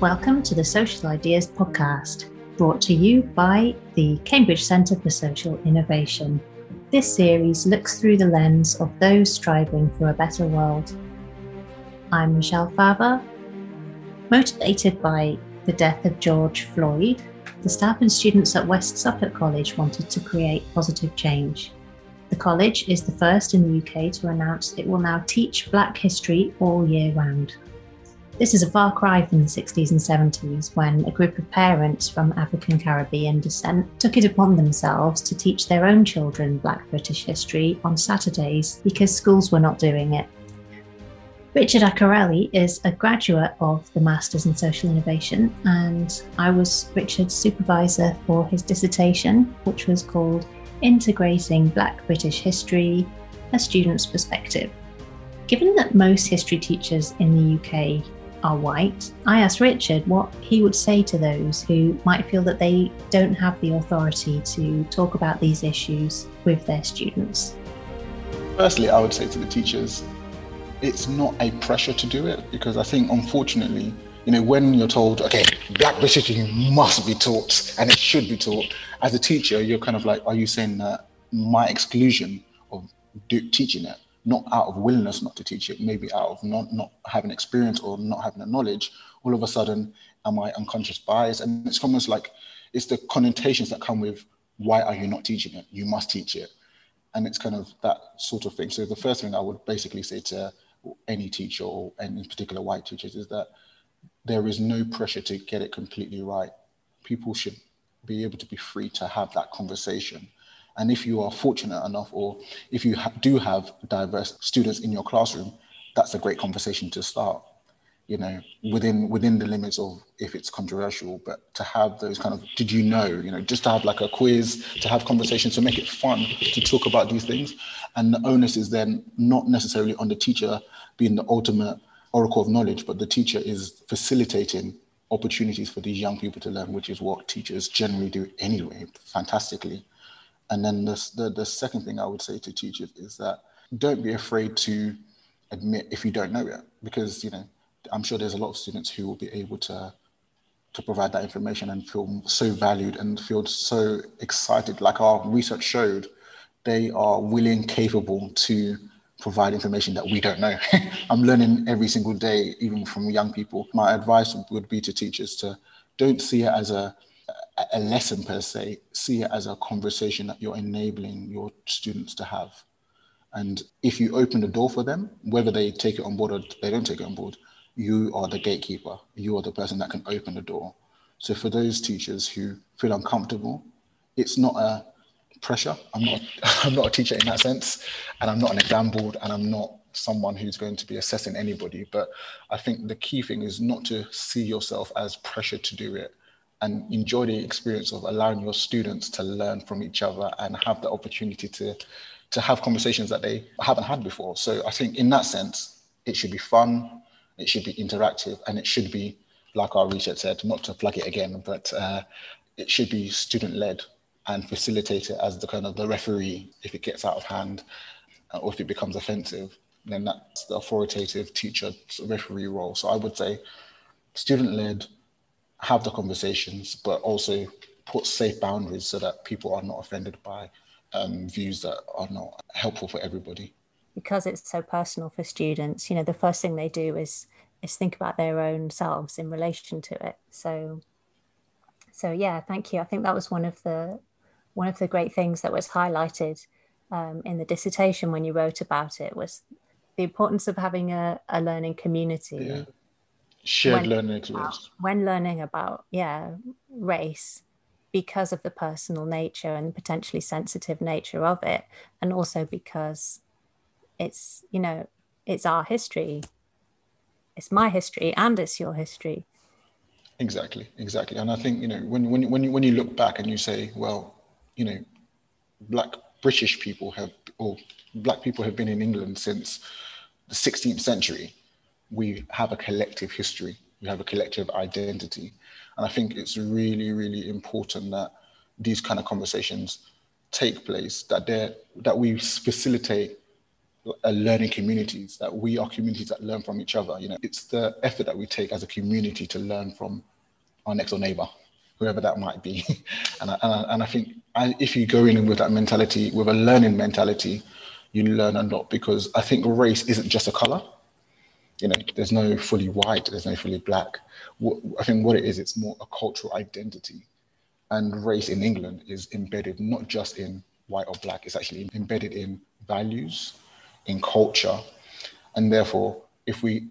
Welcome to the Social Ideas Podcast, brought to you by the Cambridge Centre for Social Innovation. This series looks through the lens of those striving for a better world. I'm Michelle Faber. Motivated by the death of George Floyd, the staff and students at West Suffolk College wanted to create positive change. The college is the first in the UK to announce it will now teach Black history all year round. This is a far cry from the 60s and 70s when a group of parents from African Caribbean descent took it upon themselves to teach their own children Black British history on Saturdays because schools were not doing it. Richard Accarelli is a graduate of the Masters in Social Innovation, and I was Richard's supervisor for his dissertation, which was called Integrating Black British History A Student's Perspective. Given that most history teachers in the UK are white, I asked Richard what he would say to those who might feel that they don't have the authority to talk about these issues with their students. Firstly, I would say to the teachers, it's not a pressure to do it because I think, unfortunately, you know, when you're told, okay, black British must be taught and it should be taught, as a teacher, you're kind of like, are you saying that my exclusion of do, teaching it not out of willingness not to teach it, maybe out of not, not having experience or not having the knowledge, all of a sudden, am I unconscious bias? And it's almost like it's the connotations that come with why are you not teaching it? You must teach it. And it's kind of that sort of thing. So the first thing I would basically say to any teacher or and in particular white teachers is that there is no pressure to get it completely right. People should be able to be free to have that conversation and if you are fortunate enough, or if you ha- do have diverse students in your classroom, that's a great conversation to start. You know, within within the limits of if it's controversial, but to have those kind of did you know, you know, just to have like a quiz, to have conversations, to make it fun to talk about these things. And the onus is then not necessarily on the teacher being the ultimate oracle of knowledge, but the teacher is facilitating opportunities for these young people to learn, which is what teachers generally do anyway, fantastically. And then the, the, the second thing I would say to teachers is that don't be afraid to admit if you don't know it, because you know I'm sure there's a lot of students who will be able to to provide that information and feel so valued and feel so excited. Like our research showed, they are willing, capable to provide information that we don't know. I'm learning every single day, even from young people. My advice would be to teachers to don't see it as a a lesson per se, see it as a conversation that you're enabling your students to have. And if you open the door for them, whether they take it on board or they don't take it on board, you are the gatekeeper. You are the person that can open the door. So for those teachers who feel uncomfortable, it's not a pressure. I'm not I'm not a teacher in that sense, and I'm not an exam board, and I'm not someone who's going to be assessing anybody. But I think the key thing is not to see yourself as pressure to do it, and enjoy the experience of allowing your students to learn from each other and have the opportunity to to have conversations that they haven't had before. So I think in that sense, it should be fun, it should be interactive, and it should be like our research said, not to plug it again, but uh, it should be student led and facilitate it as the kind of the referee if it gets out of hand uh, or if it becomes offensive then that's the authoritative teacher referee role so i would say student led have the conversations, but also put safe boundaries so that people are not offended by um, views that are not helpful for everybody. Because it's so personal for students, you know, the first thing they do is is think about their own selves in relation to it. So, so yeah, thank you. I think that was one of the one of the great things that was highlighted um, in the dissertation when you wrote about it was the importance of having a, a learning community yeah shared when, learning experience when learning about yeah race because of the personal nature and potentially sensitive nature of it and also because it's you know it's our history. It's my history and it's your history. Exactly exactly. And i think you know when when when you, when you look back and you say well you know black british people have or black people have been in england since the 16th century we have a collective history, we have a collective identity. And I think it's really, really important that these kind of conversations take place, that that we facilitate uh, learning communities, that we are communities that learn from each other. You know, it's the effort that we take as a community to learn from our next door neighbor, whoever that might be. and, I, and, I, and I think if you go in with that mentality, with a learning mentality, you learn a lot because I think race isn't just a color. You know, there's no fully white, there's no fully black. I think what it is, it's more a cultural identity. And race in England is embedded not just in white or black, it's actually embedded in values, in culture. And therefore, if we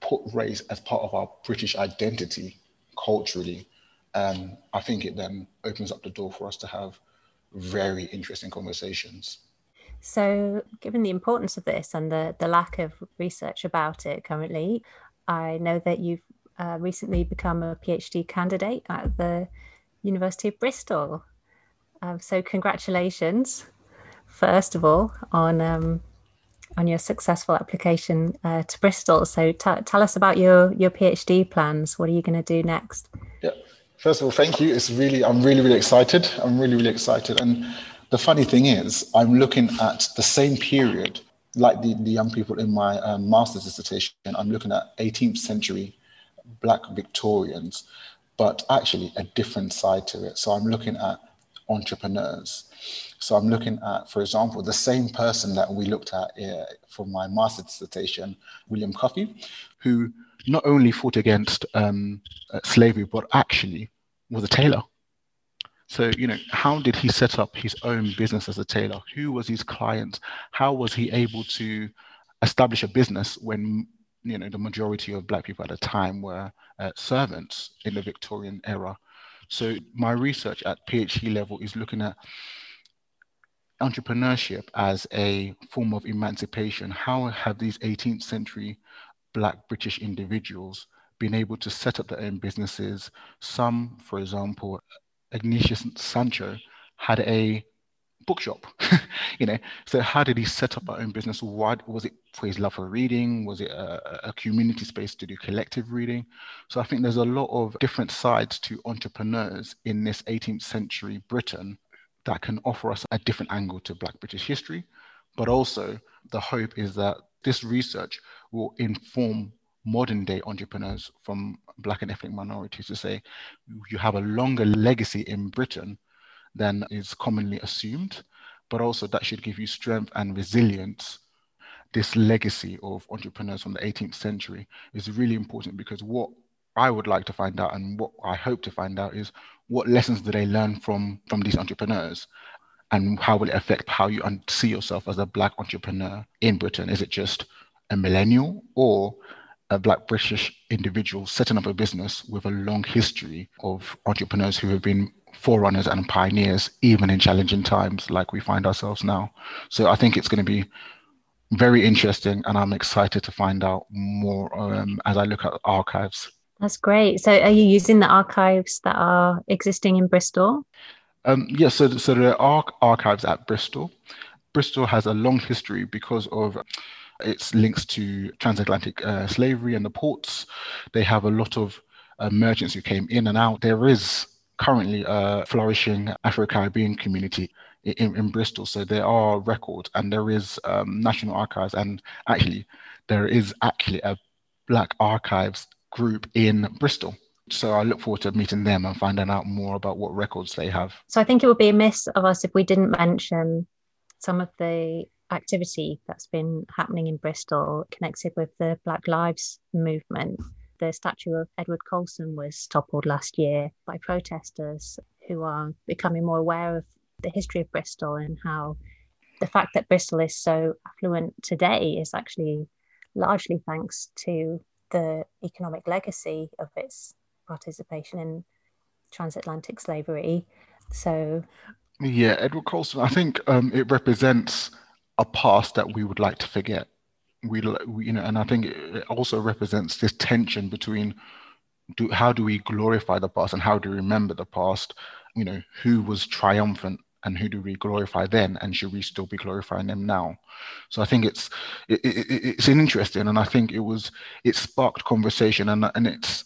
put race as part of our British identity culturally, um, I think it then opens up the door for us to have very interesting conversations. So, given the importance of this and the, the lack of research about it currently, I know that you've uh, recently become a PhD candidate at the University of Bristol. Um, so, congratulations, first of all, on um, on your successful application uh, to Bristol. So, t- tell us about your your PhD plans. What are you going to do next? Yeah. First of all, thank you. It's really, I'm really, really excited. I'm really, really excited. And the funny thing is, I'm looking at the same period, like the, the young people in my um, master's dissertation. I'm looking at 18th century Black Victorians, but actually a different side to it. So I'm looking at entrepreneurs. So I'm looking at, for example, the same person that we looked at uh, for my master's dissertation, William Cuffay, who not only fought against um, uh, slavery, but actually was a tailor. So, you know, how did he set up his own business as a tailor? Who was his client? How was he able to establish a business when, you know, the majority of Black people at the time were uh, servants in the Victorian era? So, my research at PhD level is looking at entrepreneurship as a form of emancipation. How have these 18th century Black British individuals been able to set up their own businesses? Some, for example, Ignatius Sancho had a bookshop you know. So how did he set up our own business? What was it for his love for reading? Was it a, a, community space to do collective reading? So i think there's a lot of different sides to entrepreneurs in this 18th century britain that can offer us a different angle to black british history. But also the hope is that this research will inform modern day entrepreneurs from black and ethnic minorities to say you have a longer legacy in Britain than is commonly assumed, but also that should give you strength and resilience. This legacy of entrepreneurs from the 18th century is really important because what I would like to find out and what I hope to find out is what lessons do they learn from from these entrepreneurs and how will it affect how you see yourself as a black entrepreneur in Britain? Is it just a millennial or a black British individual setting up a business with a long history of entrepreneurs who have been forerunners and pioneers, even in challenging times like we find ourselves now. So I think it's going to be very interesting, and I'm excited to find out more um, as I look at archives. That's great. So, are you using the archives that are existing in Bristol? Um, yes, yeah, so, so there are archives at Bristol. Bristol has a long history because of its links to transatlantic uh, slavery and the ports. They have a lot of merchants who came in and out. There is currently a flourishing Afro Caribbean community in, in, Bristol. So there are records and there is um, National Archives, and actually, there is actually a Black Archives group in Bristol. So I look forward to meeting them and finding out more about what records they have. So I think it would be a miss of us if we didn't mention some of the activity that's been happening in Bristol connected with the Black Lives movement. The statue of Edward Colston was toppled last year by protesters who are becoming more aware of the history of Bristol and how the fact that Bristol is so affluent today is actually largely thanks to the economic legacy of its participation in transatlantic slavery. So, yeah, Edward Colston, I think um, it represents a past that we would like to forget. We, you know, and I think it also represents this tension between do, how do we glorify the past and how do we remember the past? You know, who was triumphant and who do we glorify then and should we still be glorifying them now so i think it's it, it, it's interesting and i think it was it sparked conversation and and it's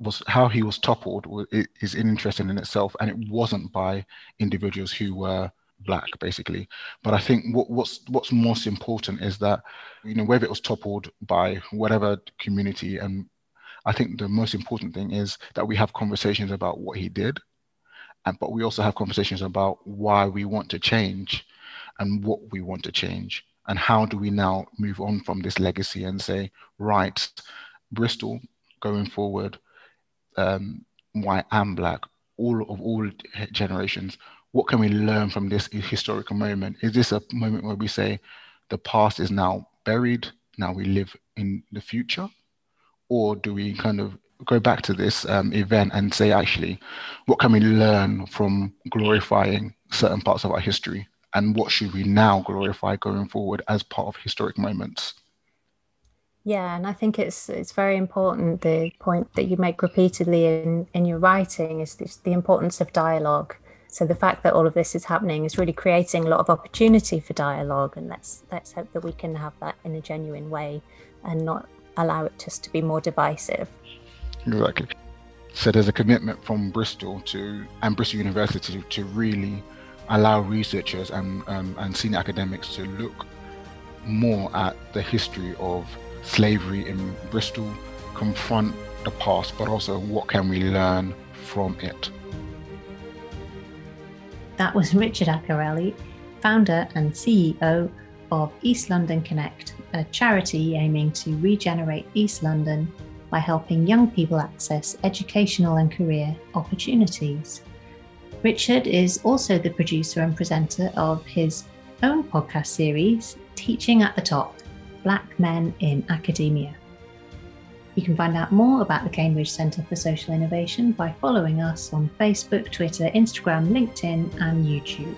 was how he was toppled is interesting in itself and it wasn't by individuals who were black basically. But i think what, what's what's most important is that you know whether it was toppled by whatever community and i think the most important thing is that we have conversations about what he did and but we also have conversations about why we want to change and what we want to change and how do we now move on from this legacy and say right bristol going forward um, white and black all of all generations what can we learn from this historical moment? Is this a moment where we say the past is now buried, now we live in the future? Or do we kind of go back to this um, event and say, actually, what can we learn from glorifying certain parts of our history? And what should we now glorify going forward as part of historic moments? Yeah, and I think it's it's very important. The point that you make repeatedly in in your writing is this, the importance of dialogue so the fact that all of this is happening is really creating a lot of opportunity for dialogue, and let's let's hope that we can have that in a genuine way and not allow it just to be more divisive. Exactly. So there's a commitment from Bristol to and Bristol University to really allow researchers and um, and senior academics to look more at the history of slavery in Bristol, confront the past, but also what can we learn from it. That was Richard Accarelli, founder and CEO of East London Connect, a charity aiming to regenerate East London by helping young people access educational and career opportunities. Richard is also the producer and presenter of his own podcast series, Teaching at the Top Black Men in Academia. You can find out more about the Cambridge Centre for Social Innovation by following us on Facebook, Twitter, Instagram, LinkedIn, and YouTube.